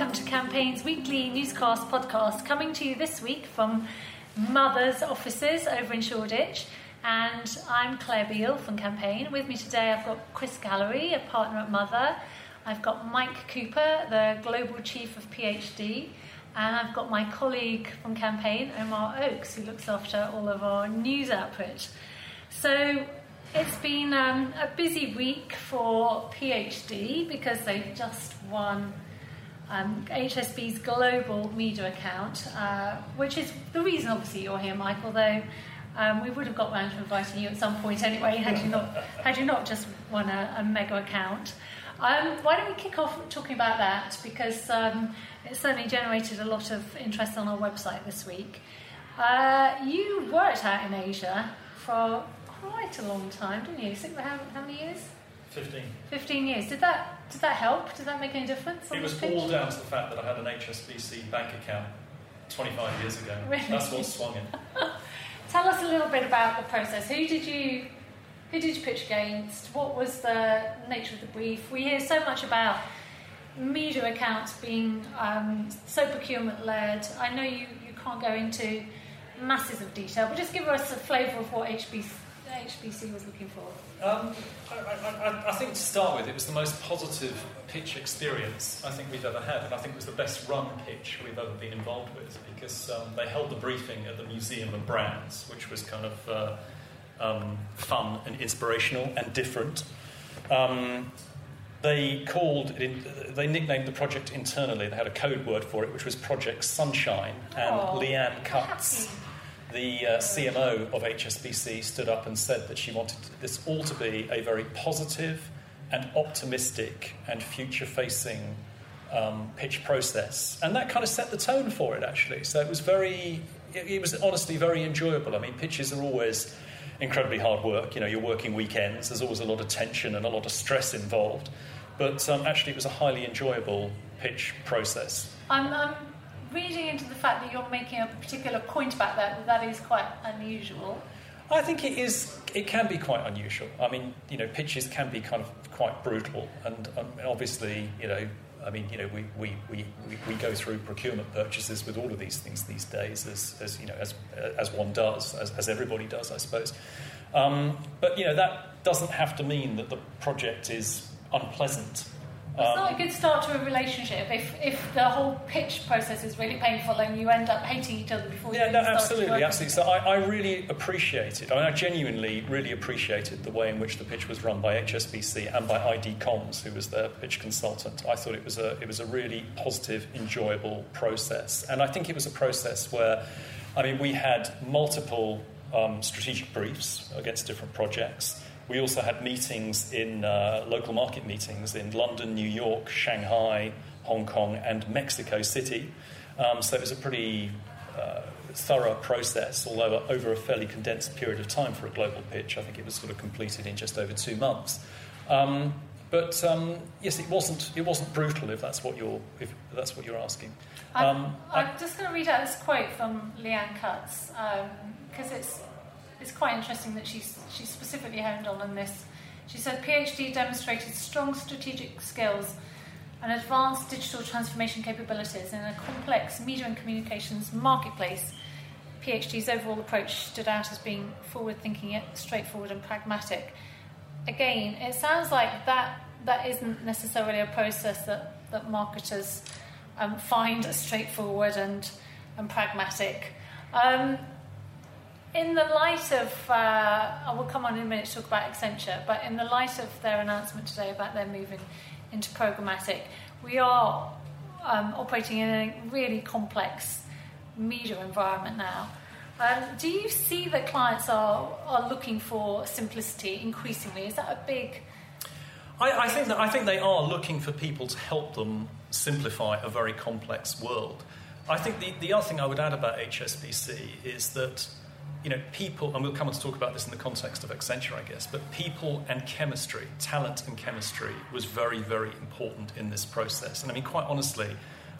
welcome to Campaign's weekly newscast podcast, coming to you this week from Mother's offices over in Shoreditch. And I'm Claire Beale from Campaign. With me today, I've got Chris Gallery, a partner at Mother. I've got Mike Cooper, the global chief of PhD. And I've got my colleague from Campaign, Omar Oakes, who looks after all of our news output. So it's been um, a busy week for PhD because they've just won um, HSBC's global media account, uh, which is the reason, obviously, you're here, Mike. Although um, we would have got round to inviting you at some point anyway, had you not had you not just won a, a mega account. Um, why don't we kick off talking about that because um, it certainly generated a lot of interest on our website this week. Uh, you worked out in Asia for quite a long time, didn't you? How, how many years? 15. 15 years. Did that did that help? Did that make any difference? It was all down to the fact that I had an HSBC bank account 25 years ago. Really? That's what swung it. Tell us a little bit about the process. Who did you who did you pitch against? What was the nature of the brief? We hear so much about media accounts being um, so procurement led. I know you, you can't go into masses of detail, but just give us a flavour of what HSBC, HSBC was looking for. Um, I, I, I, think to start with, it was the most positive pitch experience I think we've ever had, and I think it was the best run pitch we've ever been involved with because um, they held the briefing at the Museum of Brands, which was kind of uh, um, fun and inspirational and different. Um, they called it, they nicknamed the project internally. They had a code word for it, which was Project Sunshine. And oh, Leanne Cutts, the uh, CMO of HSBC, stood up and said that she wanted this all to be a very positive and optimistic and future-facing um, pitch process, and that kind of set the tone for it actually. So it was very, it, it was honestly very enjoyable. I mean, pitches are always incredibly hard work. You know, you're working weekends. There's always a lot of tension and a lot of stress involved. But um, actually, it was a highly enjoyable pitch process. I'm, I'm, reading into the fact that you're making a particular point about that. That is quite unusual. I think it is. It can be quite unusual. I mean, you know, pitches can be kind of quite brutal, and um, obviously, you know, I mean, you know, we, we, we, we go through procurement purchases with all of these things these days, as, as you know, as, as one does, as, as everybody does, I suppose. Um, but you know, that doesn't have to mean that the project is unpleasant. It's not a good start to a relationship if, if the whole pitch process is really painful and you end up hating each other before yeah, you no, absolutely, absolutely. So I, I really appreciated, I, mean, I genuinely really appreciated the way in which the pitch was run by HSBC and by ID Comms, who was their pitch consultant. I thought it was a it was a really positive, enjoyable process, and I think it was a process where, I mean, we had multiple um, strategic briefs against different projects. We also had meetings in uh, local market meetings in London, New York, Shanghai, Hong Kong, and Mexico City. Um, so it was a pretty uh, thorough process, although over a fairly condensed period of time for a global pitch. I think it was sort of completed in just over two months. Um, but um, yes, it wasn't. It wasn't brutal. If that's what you're, if that's what you're asking. I'm, um, I'm just going to read out this quote from Leanne Cutts because um, it's it's quite interesting that she's, she's specifically honed on in this. She said PhD demonstrated strong strategic skills and advanced digital transformation capabilities in a complex media and communications marketplace. PhD's overall approach stood out as being forward thinking, straightforward, and pragmatic. Again, it sounds like that, that isn't necessarily a process that, that marketers um, find straightforward and, and pragmatic. Um, in the light of, uh, I will come on in a minute to talk about Accenture, but in the light of their announcement today about their moving into programmatic, we are um, operating in a really complex media environment now. Um, do you see that clients are, are looking for simplicity increasingly? Is that a big. I, I, think that, I think they are looking for people to help them simplify a very complex world. I think the, the other thing I would add about HSBC is that you know, people, and we'll come on to talk about this in the context of Accenture, I guess, but people and chemistry, talent and chemistry was very, very important in this process. And I mean, quite honestly,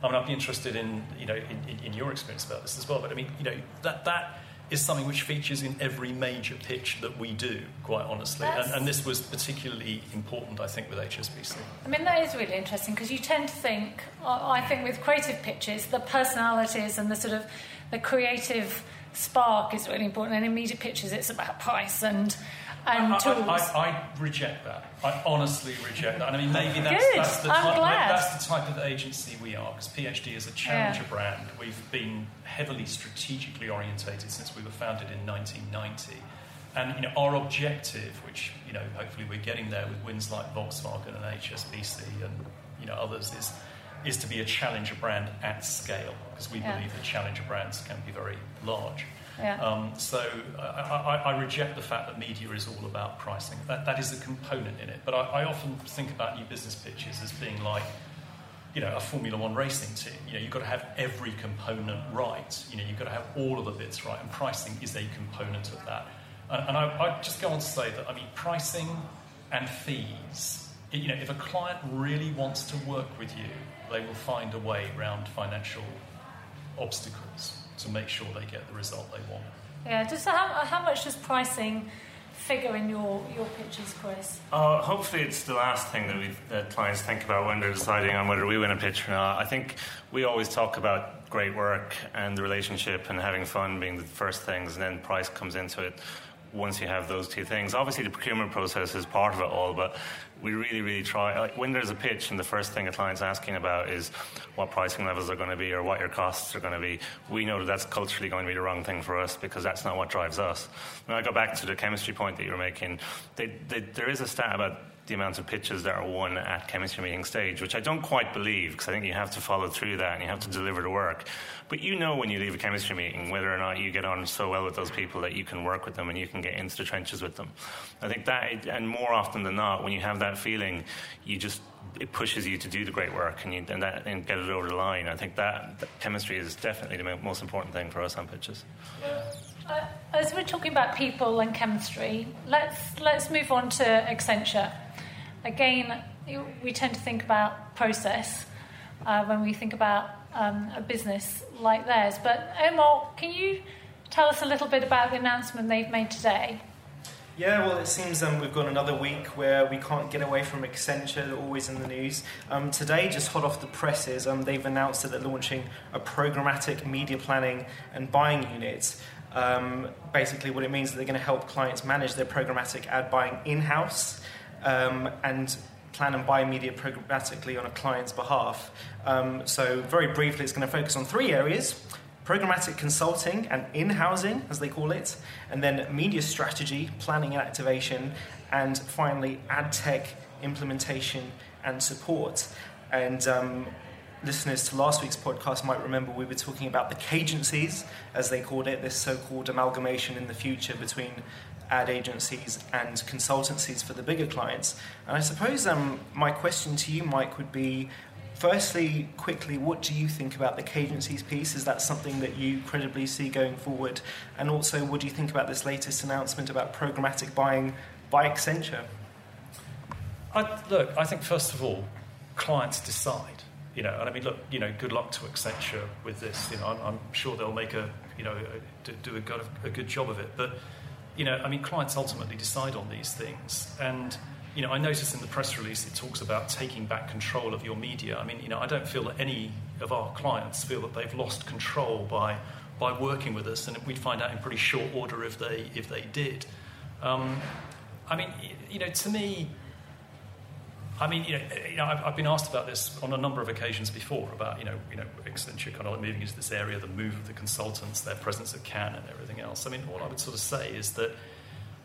I mean, I'd be interested in, you know, in, in your experience about this as well, but I mean, you know, that, that is something which features in every major pitch that we do, quite honestly. And, and, this was particularly important, I think, with HSBC. I mean, that is really interesting because you tend to think, I think, with creative pitches, the personalities and the sort of the creative spark is really important. And in media pitches, it's about price and and I, tools. I, I, I, reject that. I honestly reject that. And I mean, maybe that's, that's, the, type, that's the type of agency we are, because PhD is a challenger yeah. brand. We've been heavily strategically orientated since we were founded in 1990. And you know, our objective, which you know, hopefully we're getting there with wins like Volkswagen and HSBC and you know others, is is to be a challenger brand at scale because we yeah. believe that challenger brands can be very large. Yeah. Um, so I, I, I, reject the fact that media is all about pricing. That, that is a component in it. But I, I, often think about new business pitches as being like, you know, a Formula One racing team. You know, you've got to have every component right. You know, you've got to have all of the bits right, and pricing is a component of that. And, and I, I just go on to say that I mean, pricing and fees. You know, if a client really wants to work with you, they will find a way around financial obstacles to make sure they get the result they want. Yeah, just how, how much does pricing figure in your, your pitches, Chris? Uh, hopefully, it's the last thing that, we that clients think about when they're deciding on whether we win a pitch or not. I think we always talk about great work and the relationship and having fun being the first things, and then price comes into it once you have those two things. Obviously, the procurement process is part of it all, but we really, really try. Like when there's a pitch, and the first thing a client's asking about is what pricing levels are going to be or what your costs are going to be, we know that that's culturally going to be the wrong thing for us because that's not what drives us. And I go back to the chemistry point that you were making, they, they, there is a stat about the amount of pitches that are won at chemistry meeting stage, which I don't quite believe because I think you have to follow through that and you have to deliver the work. But you know when you leave a chemistry meeting whether or not you get on so well with those people that you can work with them and you can get into the trenches with them. I think that, and more often than not, when you have that feeling, you just it pushes you to do the great work and, you, and, that, and get it over the line. I think that, that chemistry is definitely the most important thing for us on pitches. Uh, as we're talking about people and chemistry, let's let's move on to Accenture. Again, we tend to think about process uh, when we think about um, a business like theirs. But Omar, can you tell us a little bit about the announcement they've made today? Yeah, well, it seems um, we've got another week where we can't get away from Accenture, they're always in the news. Um, today, just hot off the presses, um, they've announced that they're launching a programmatic media planning and buying unit. Um, basically, what it means is they're going to help clients manage their programmatic ad buying in house um, and plan and buy media programmatically on a client's behalf. Um, so, very briefly, it's going to focus on three areas programmatic consulting and in housing, as they call it, and then media strategy, planning and activation, and finally, ad tech implementation and support. And um, listeners to last week's podcast might remember we were talking about the agencies, as they called it, this so called amalgamation in the future between ad agencies and consultancies for the bigger clients. And I suppose um, my question to you, Mike, would be firstly, quickly, what do you think about the agencies piece? Is that something that you credibly see going forward? And also, what do you think about this latest announcement about programmatic buying by Accenture? I, look, I think first of all, clients decide. You know, and I mean, look, you know, good luck to Accenture with this. You know, I'm, I'm sure they'll make a, you know, a, do a, a good job of it. But you know, I mean, clients ultimately decide on these things. And, you know, I notice in the press release it talks about taking back control of your media. I mean, you know, I don't feel that any of our clients feel that they've lost control by, by working with us, and we'd find out in pretty short order if they, if they did. Um, I mean, you know, to me, I mean, you know, you know I've, I've, been asked about this on a number of occasions before about, you know, you know, Accenture kind of moving into this area, the move of the consultants, their presence at Cannes and everything else. I mean, all I would sort of say is that,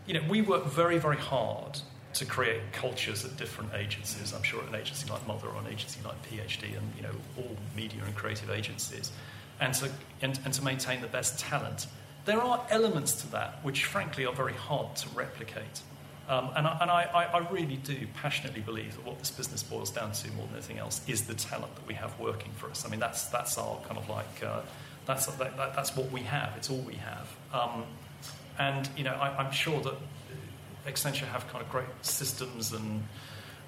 you know, we work very, very hard to create cultures at different agencies. I'm sure at an agency like Mother or an agency like PhD and, you know, all media and creative agencies, and to, and, and to maintain the best talent. There are elements to that which, frankly, are very hard to replicate. Um, and I, and I, I, really do passionately believe that what this business boils down to more than anything else is the talent that we have working for us. I mean, that's, that's our kind of like, uh, that's, that, that, that's what we have, it's all we have. Um, and, you know, I, am sure that Accenture have kind of great systems and,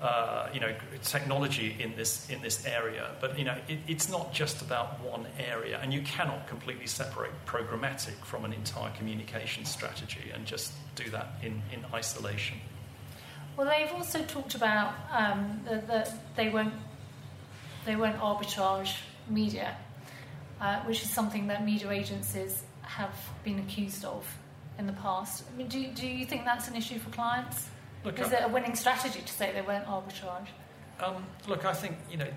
uh, you know, technology in this in this area. But you know, it, it's not just about one area, and you cannot completely separate programmatic from an entire communication strategy and just do that in, in isolation. Well, they've also talked about um, that they won't they won't arbitrage media, uh, which is something that media agencies have been accused of in the past. I mean, do, do you think that's an issue for clients? Look, is it a winning strategy to say they weren't arbitrage? Um, look, I think you know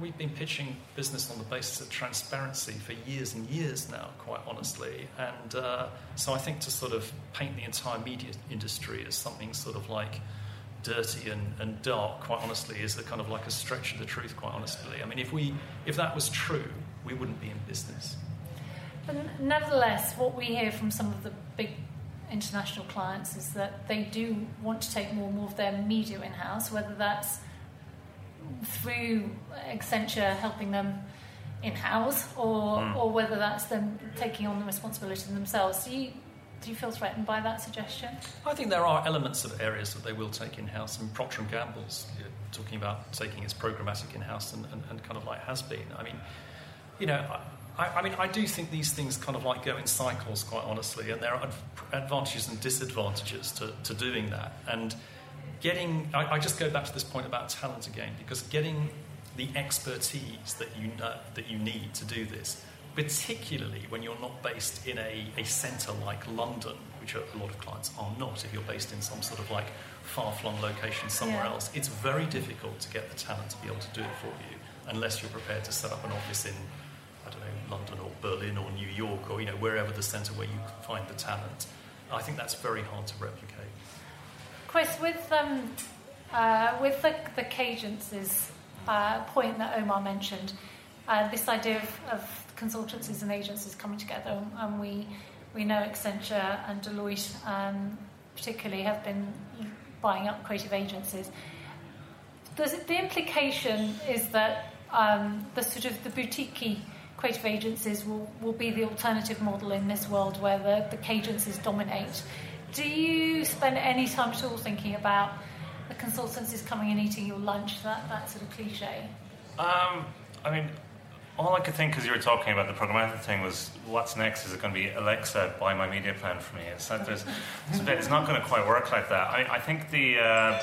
we've been pitching business on the basis of transparency for years and years now, quite honestly. And uh, so I think to sort of paint the entire media industry as something sort of like dirty and, and dark, quite honestly, is a kind of like a stretch of the truth, quite honestly. I mean, if, we, if that was true, we wouldn't be in business. But nevertheless, what we hear from some of the big international clients is that they do want to take more and more of their media in house, whether that's through Accenture helping them in house or, mm. or whether that's them taking on the responsibility themselves. Do you, do you feel threatened by that suggestion? I think there are elements of areas that they will take in house, and Procter and Gamble's talking about taking its programmatic in house and, and, and, kind of like has been. I mean, you know. I, I, mean, I do think these things kind of like go in cycles, quite honestly, and there are advantages and disadvantages to, to doing that. And getting, I, I, just go back to this point about talent again, because getting the expertise that you know, that you need to do this, particularly when you're not based in a, a centre like London, which a lot of clients are not. If you're based in some sort of like far-flung location somewhere yeah. else, it's very difficult to get the talent to be able to do it for you, unless you're prepared to set up an office in I don't know London or Berlin or New York or you know wherever the centre where you find the talent. I think that's very hard to replicate. Chris, with um, uh, with the, the Cagencies uh, point that Omar mentioned, uh, this idea of, of, consultancies and agencies coming together, and we we know Accenture and Deloitte um, particularly have been buying up creative agencies. It, the implication is that um, the sort of the boutique creative agencies will, will be the alternative model in this world where the, the agencies dominate do you spend any time at all thinking about the consultancies coming and eating your lunch, that, that sort of cliche? Um, I mean, all I could think as you were talking about the programmatic thing was, what's next? Is it going to be Alexa buy my media plan for me? It's, not, there's, it's not going to quite work like that. I, I think the uh,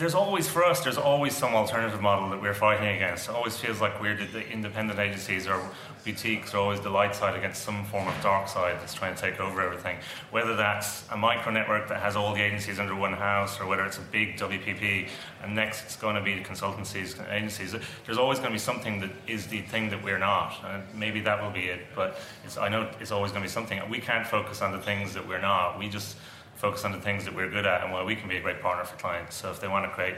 there's always for us there's always some alternative model that we're fighting against. It always feels like we're the, independent agencies or boutiques are always the light side against some form of dark side that's trying to take over everything. Whether that's a micro network that has all the agencies under one house or whether it's a big WPP and next it's going to be the consultancies agencies there's always going to be something that is the thing that we're not. And maybe that will be it but I know it's always going to be something. We can't focus on the things that we're not. We just focus on the things that we're good at and why we can be a great partner for clients. So if they want to create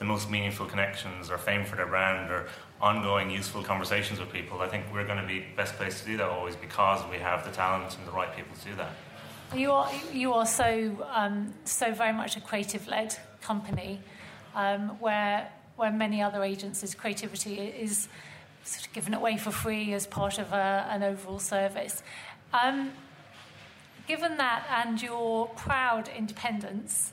the most meaningful connections or fame for their brand or ongoing useful conversations with people, I think we're going to be best placed to do that always because we have the talent and the right people to do that. You are you are so um, so very much a creative led company, um, where where many other agencies creativity is sort of given away for free as part of a, an overall service. Um, given that and your proud independence,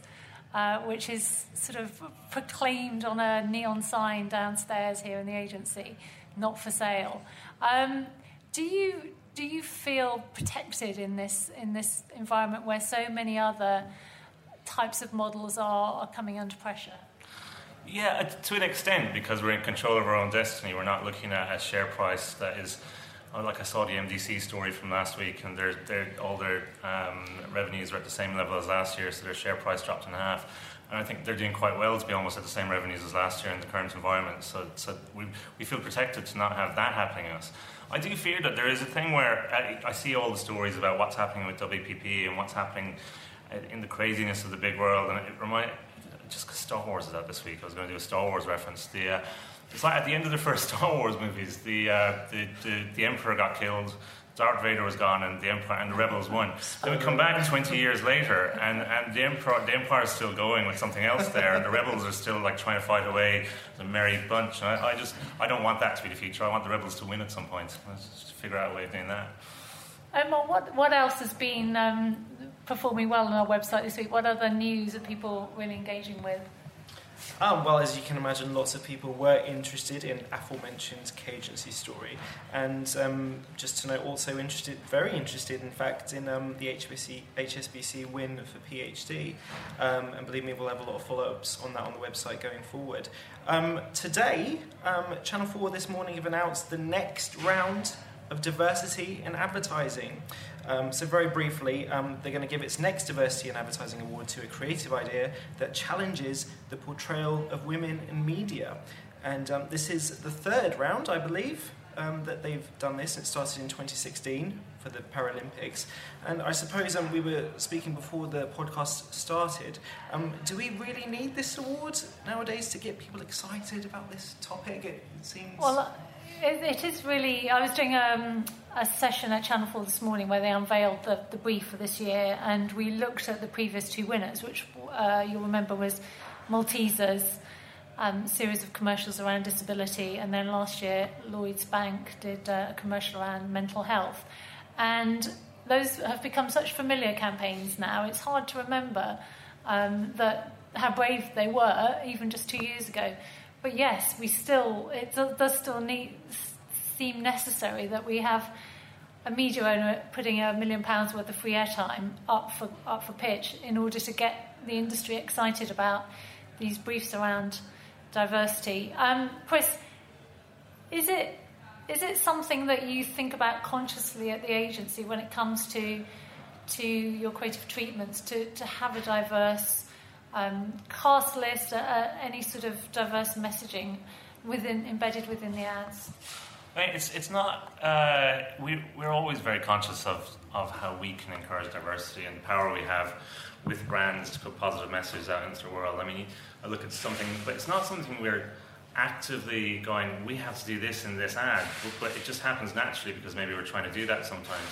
uh, which is sort of proclaimed on a neon sign downstairs here in the agency, not for sale, um, do you do you feel protected in this in this environment where so many other types of models are, are coming under pressure? Yeah, to an extent, because we're in control of our own destiny. We're not looking at a share price that is like I saw the MDC story from last week, and all their um, revenues are at the same level as last year, so their share price dropped in half. And I think they're doing quite well to be almost at the same revenues as last year in the current environment. So, so we, we feel protected to not have that happening to us. I do fear that there is a thing where I, I see all the stories about what's happening with WPP and what's happening in the craziness of the big world, and it reminds just because Star Wars is out this week, I was going to do a Star Wars reference. The uh, it's like at the end of the first Star Wars movies, the, uh, the, the, the, Emperor got killed, Darth Vader was gone, and the Empire and the Rebels won. Then we come back 20 years later, and, and the, Emperor, the Empire is still going with something else there, and the Rebels are still like trying to fight away a merry bunch. And I, I just I don't want that to be the future. I want the Rebels to win at some point. Let's just figure out a way of doing that. Um, what, what else has been um, performing well on our website this week? What other news are people really engaging with? Um, well, as you can imagine, lots of people were interested in aforementioned Cagency story, and um, just to note, also interested, very interested, in fact, in um, the HSBC, HSBC win for PhD. Um, and believe me, we'll have a lot of follow-ups on that on the website going forward. Um, today, um, Channel 4 this morning have announced the next round of diversity in advertising. Um, so, very briefly, um, they're going to give its next Diversity in Advertising Award to a creative idea that challenges the portrayal of women in media. And um, this is the third round, I believe, um, that they've done this. It started in 2016 for the Paralympics. And I suppose um, we were speaking before the podcast started. Um, do we really need this award nowadays to get people excited about this topic? It seems. Well, it, is really. I was doing a session at Channel 4 this morning where they unveiled the, the brief for this year, and we looked at the previous two winners, which uh, you'll remember was Maltesers. Um, series of commercials around disability, and then last year Lloyds Bank did uh, a commercial around mental health, and those have become such familiar campaigns now. It's hard to remember um, that how brave they were even just two years ago. But yes, we still it does still need, seem necessary that we have a media owner putting a million pounds worth of free airtime up for up for pitch in order to get the industry excited about these briefs around diversity. Um, Chris, is it is it something that you think about consciously at the agency when it comes to to your creative treatments to, to have a diverse um, cast list, uh, uh, any sort of diverse messaging within embedded within the ads? I mean, it's it's not. Uh, we we're always very conscious of of how we can encourage diversity and the power we have with brands to put positive messages out into the world. I mean, I look at something, but it's not something we're actively going. We have to do this in this ad, but it just happens naturally because maybe we're trying to do that sometimes.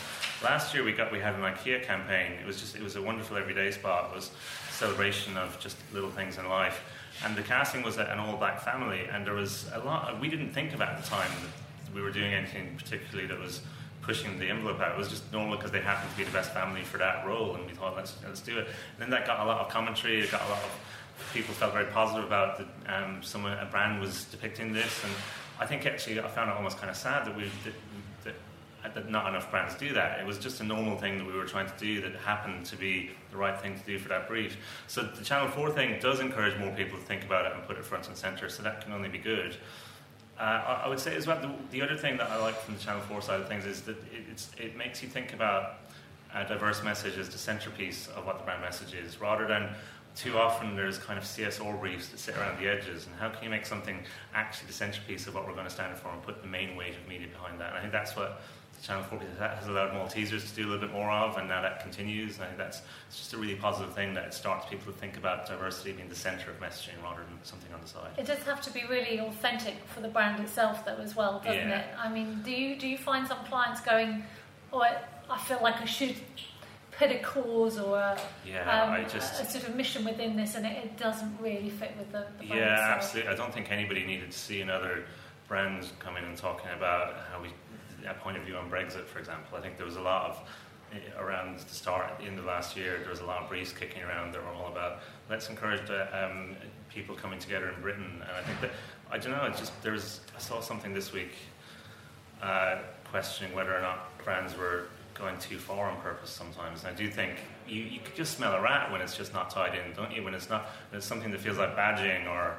Last year we got we had an IKEA campaign. It was just it was a wonderful everyday spot. It was a celebration of just little things in life. And the casting was an all black family, and there was a lot. We didn't think of at the time we were doing anything particularly that was pushing the envelope out. It was just normal because they happened to be the best family for that role, and we thought let's let's do it. And then that got a lot of commentary. It got a lot of people felt very positive about that. Um, someone a brand was depicting this, and I think actually I found it almost kind of sad that we that, that not enough brands do that. It was just a normal thing that we were trying to do that happened to be the right thing to do for that brief. So the Channel 4 thing does encourage more people to think about it and put it front and centre, so that can only be good. Uh, I, would say as well, the, the, other thing that I like from the Channel 4 side of things is that it, it makes you think about a diverse message as the centrepiece of what the brand message is, rather than too often there's kind of CSR briefs that sit around the edges, and how can you make something actually the centrepiece of what we're going to stand for and put the main weight of media behind that? And I think that's what Channel 4 has allowed Maltesers to do a little bit more of, and now that continues. And I think that's it's just a really positive thing that it starts people to think about diversity being the centre of messaging rather than something on the side. It does have to be really authentic for the brand itself, though, as well, doesn't yeah. it? I mean, do you do you find some clients going, "Oh, I, I feel like I should put a cause or a, yeah, um, just, a, sort of mission within this, and it, it doesn't really fit with the, the brand yeah, absolutely. I don't think anybody needed to see another brand come in and talking about how we a point of view on Brexit, for example. I think there was a lot of eh, around the start at the end of last year. There was a lot of briefs kicking around. They were all about let's encourage the, um, people coming together in Britain. And I think that I don't know. It's just there's I saw something this week uh, questioning whether or not brands were going too far on purpose sometimes. And I do think you, you could just smell a rat when it's just not tied in, don't you? When it's not when it's something that feels like badging or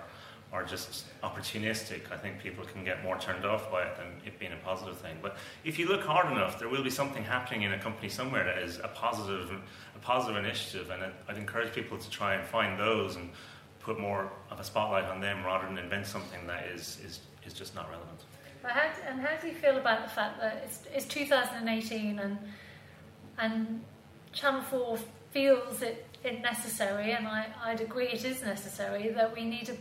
or just opportunistic, I think people can get more turned off by it than it being a positive thing. But if you look hard enough, there will be something happening in a company somewhere that is a positive, a positive initiative, and I'd encourage people to try and find those and put more of a spotlight on them rather than invent something that is, is, is just not relevant. But how, and how do you feel about the fact that it's, it's 2018 and, and Channel 4 feels it, it necessary, and I, I'd agree it is necessary, that we need a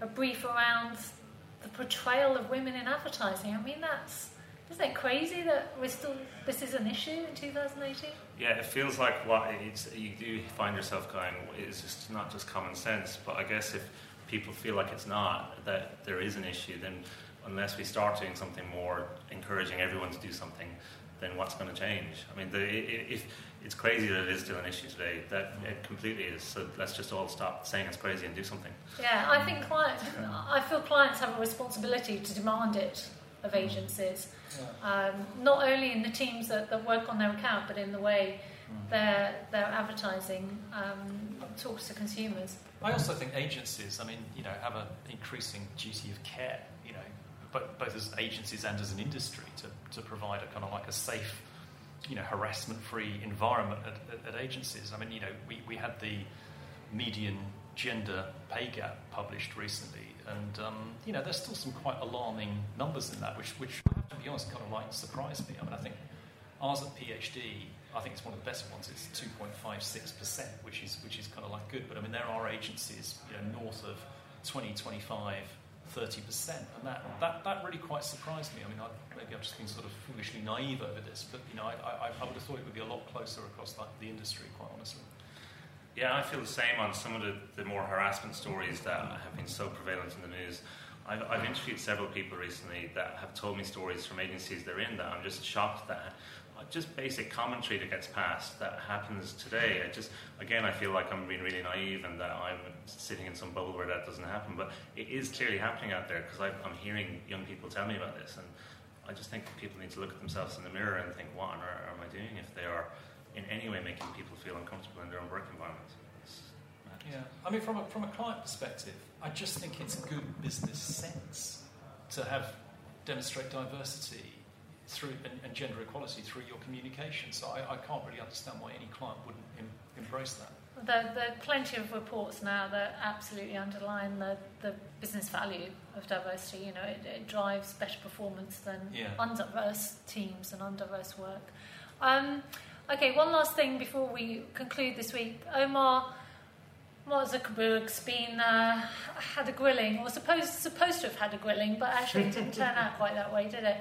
a brief around the portrayal of women in advertising. I mean, that's isn't it crazy that we're still this is an issue in 2018? Yeah, it feels like what it's you do find yourself going. It's just not just common sense, but I guess if people feel like it's not that there is an issue, then unless we start doing something more, encouraging everyone to do something, then what's going to change? I mean, the, if it's crazy that it is still an issue today, that it completely is. So let's just all stop saying it's crazy and do something. Yeah, I think clients, I feel clients have a responsibility to demand it of agencies, um, not only in the teams that, that work on their account, but in the way their their advertising um, talks to consumers. I also think agencies, I mean, you know, have an increasing duty of care, you know, but both as agencies and as an industry to, to provide a kind of like a safe, you know, harassment-free environment at, at, at agencies. I mean, you know, we, we had the median gender pay gap published recently, and um, you know, there's still some quite alarming numbers in that, which, which I have to be honest, kind of like surprised me. I mean, I think ours at PhD I think it's one of the best ones. It's 2.56%, which is which is kind of like good. But I mean, there are agencies you know, north of 20, 25, 30%, and that, that, that really quite surprised me. I mean, I, maybe I've just been sort of foolishly naive over this, but you know, I, I, I would have thought it would be a lot closer across like, the industry, quite honestly. Yeah, I feel the same on some of the, the more harassment stories that have been so prevalent in the news. I've, I've interviewed several people recently that have told me stories from agencies they're in that I'm just shocked that Uh, just basic commentary that gets passed that happens today. I just, again, I feel like I'm being really naive and that I'm sitting in some bubble where that doesn't happen. But it is clearly happening out there because I'm hearing young people tell me about this. And I just think people need to look at themselves in the mirror and think, what on earth am I doing if they are in any way making people feel uncomfortable in their own work environment? Yeah, I mean, from a, from a client perspective, I just think it's good business sense to have demonstrate diversity through and, and, gender equality through your communication. So I, I, can't really understand why any client wouldn't em, embrace that. There, there, are plenty of reports now that absolutely underline the, the business value of diversity. You know, it, it drives better performance than yeah. undiverse teams and undiverse work. Um, okay, one last thing before we conclude this week. Omar Mark Zuckerberg's been uh, had a grilling, or supposed supposed to have had a grilling, but actually it didn't turn out quite that way, did it?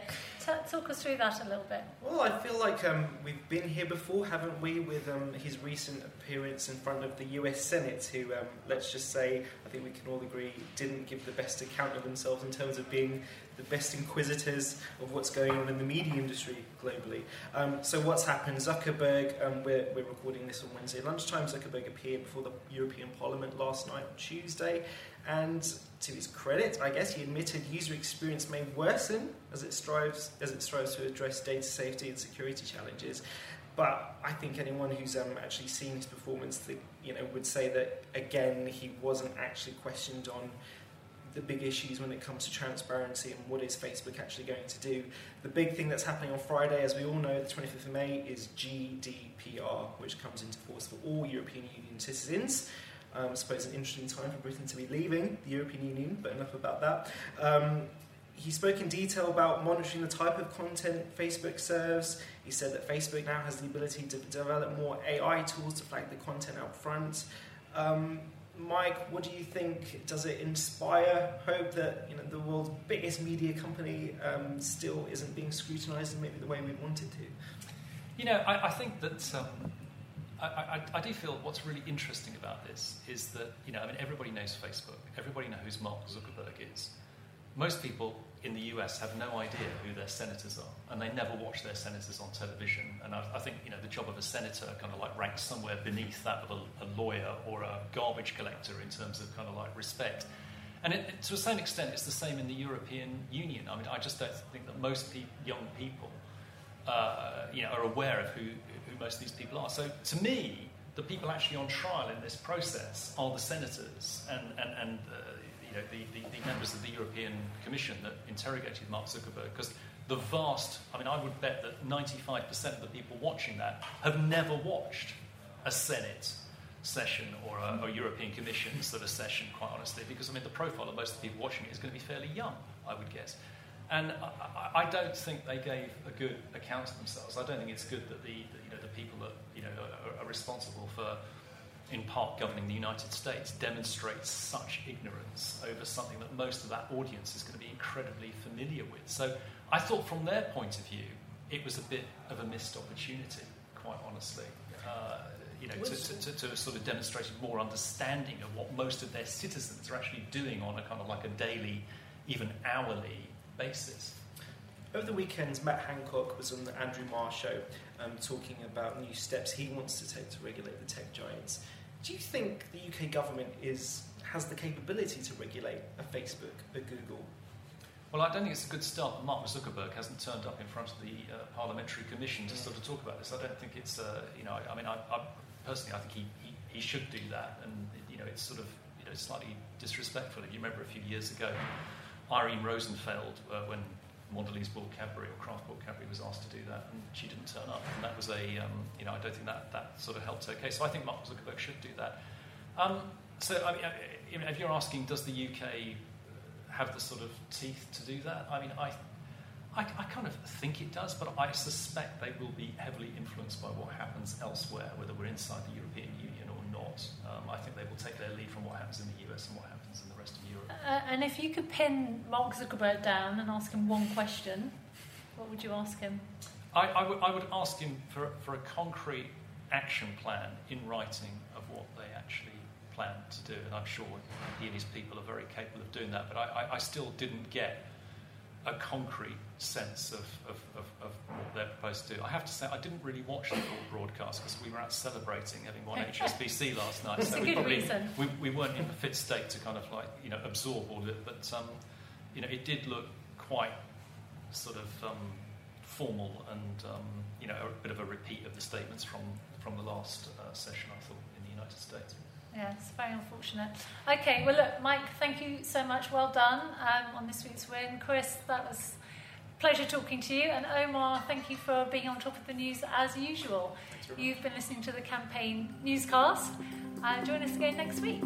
Talk us through that a little bit. Well, I feel like um, we've been here before, haven't we, with um, his recent appearance in front of the U.S. Senate, who, um, let's just say, I think we can all agree, didn't give the best account of themselves in terms of being the best inquisitors of what's going on in the media industry globally. Um, so what's happened? Zuckerberg, um, we're, we're recording this on Wednesday lunchtime, Zuckerberg appeared before the European Parliament last night on Tuesday, and to his credit, I guess he admitted user experience may worsen as it strives as it strives to address data safety and security challenges. But I think anyone who's um, actually seen his performance, you know, would say that again he wasn't actually questioned on the big issues when it comes to transparency and what is Facebook actually going to do. The big thing that's happening on Friday, as we all know, the 25th of May, is GDPR, which comes into force for all European Union citizens. Um, I suppose an interesting time for Britain to be leaving the European Union, but enough about that. Um, he spoke in detail about monitoring the type of content Facebook serves. He said that Facebook now has the ability to develop more AI tools to flag the content out front. Um, Mike, what do you think? Does it inspire hope that you know the world's biggest media company um, still isn't being scrutinised in maybe the way we wanted to? You know, I, I think that um, I, I, I, do feel what's really interesting about this is that you know, I mean, everybody knows Facebook, everybody knows who Mark Zuckerberg is. Most people in the US have no idea who their senators are, and they never watch their senators on television. And I, I think you know the job of a senator kind of like ranks somewhere beneath that of a, a lawyer or a garbage collector in terms of kind of like respect. And it, to a certain extent, it's the same in the European Union. I mean, I just don't think that most pe- young people, uh, you know, are aware of who, who most of these people are. So to me, the people actually on trial in this process are the senators and, and, and uh, you know, the, the, the, members of the European Commission that interrogated Mark Zuckerberg, because the vast, I mean, I would bet that 95% of the people watching that have never watched a Senate session or a, European Commission sort of session, quite honestly, because I mean, the profile of most of the people watching it is going to be fairly young, I would guess. And I, I, don't think they gave a good account of themselves. I don't think it's good that the, the you know, the people that you know, are, are responsible for in part governing the United States, demonstrates such ignorance over something that most of that audience is going to be incredibly familiar with. So I thought, from their point of view, it was a bit of a missed opportunity, quite honestly. Uh, you know, to, to, to, to, sort of demonstrate more understanding of what most of their citizens are actually doing on a kind of like a daily, even hourly basis. over the weekend, Matt Hancock was on the Andrew Marr show um, talking about new steps he wants to take to regulate the tech giants. Do you think the UK government is has the capability to regulate a Facebook, a Google? Well, I don't think it's a good start that Mark Zuckerberg hasn't turned up in front of the uh, Parliamentary Commission to sort of talk about this. I don't think it's, uh, you know, I, mean, I, I, personally, I think he, he, he should do that. And, you know, it's sort of, you know, slightly disrespectful. If you remember a few years ago, Irene Rosenfeld, uh, when Mondelez bought Cadbury or Kraft bought Cadbury was asked to do that, and she didn't turn up. And that was a, um, you know, I don't think that, that sort of helped her case. So I think Mark Zuckerberg should do that. Um, so, I mean, uh, if you're asking, does the UK have the sort of teeth to do that? I mean, I, I, I, kind of think it does, but I suspect they will be heavily influenced by what happens elsewhere, whether we're inside the European Union not. Um, I think they will take their lead from what happens in the US and what happens in the rest of Europe. Uh, and if you could pin Mark Zuckerberg down and ask him one question, what would you ask him? I, I, w- I would ask him for, for a concrete action plan in writing of what they actually plan to do, and I'm sure he and his people are very capable of doing that. But I, I, I still didn't get a concrete sense of, of, of, of, what they're proposed to do. I have to say, I didn't really watch the full broadcast because we were out celebrating having won HSBC last night. That's so a we probably reason. We, we weren't in a fit state to kind of like you know absorb all of it. But um, you know, it did look quite sort of um, formal and um, you know a bit of a repeat of the statements from from the last uh, session. I thought in the United States. Yeah, it's very unfortunate. Okay, well, look, Mike, thank you so much. Well done um, on this week's win. Chris, that was a pleasure talking to you. And Omar, thank you for being on top of the news as usual. You've been listening to the campaign newscast. Uh, join us again next week.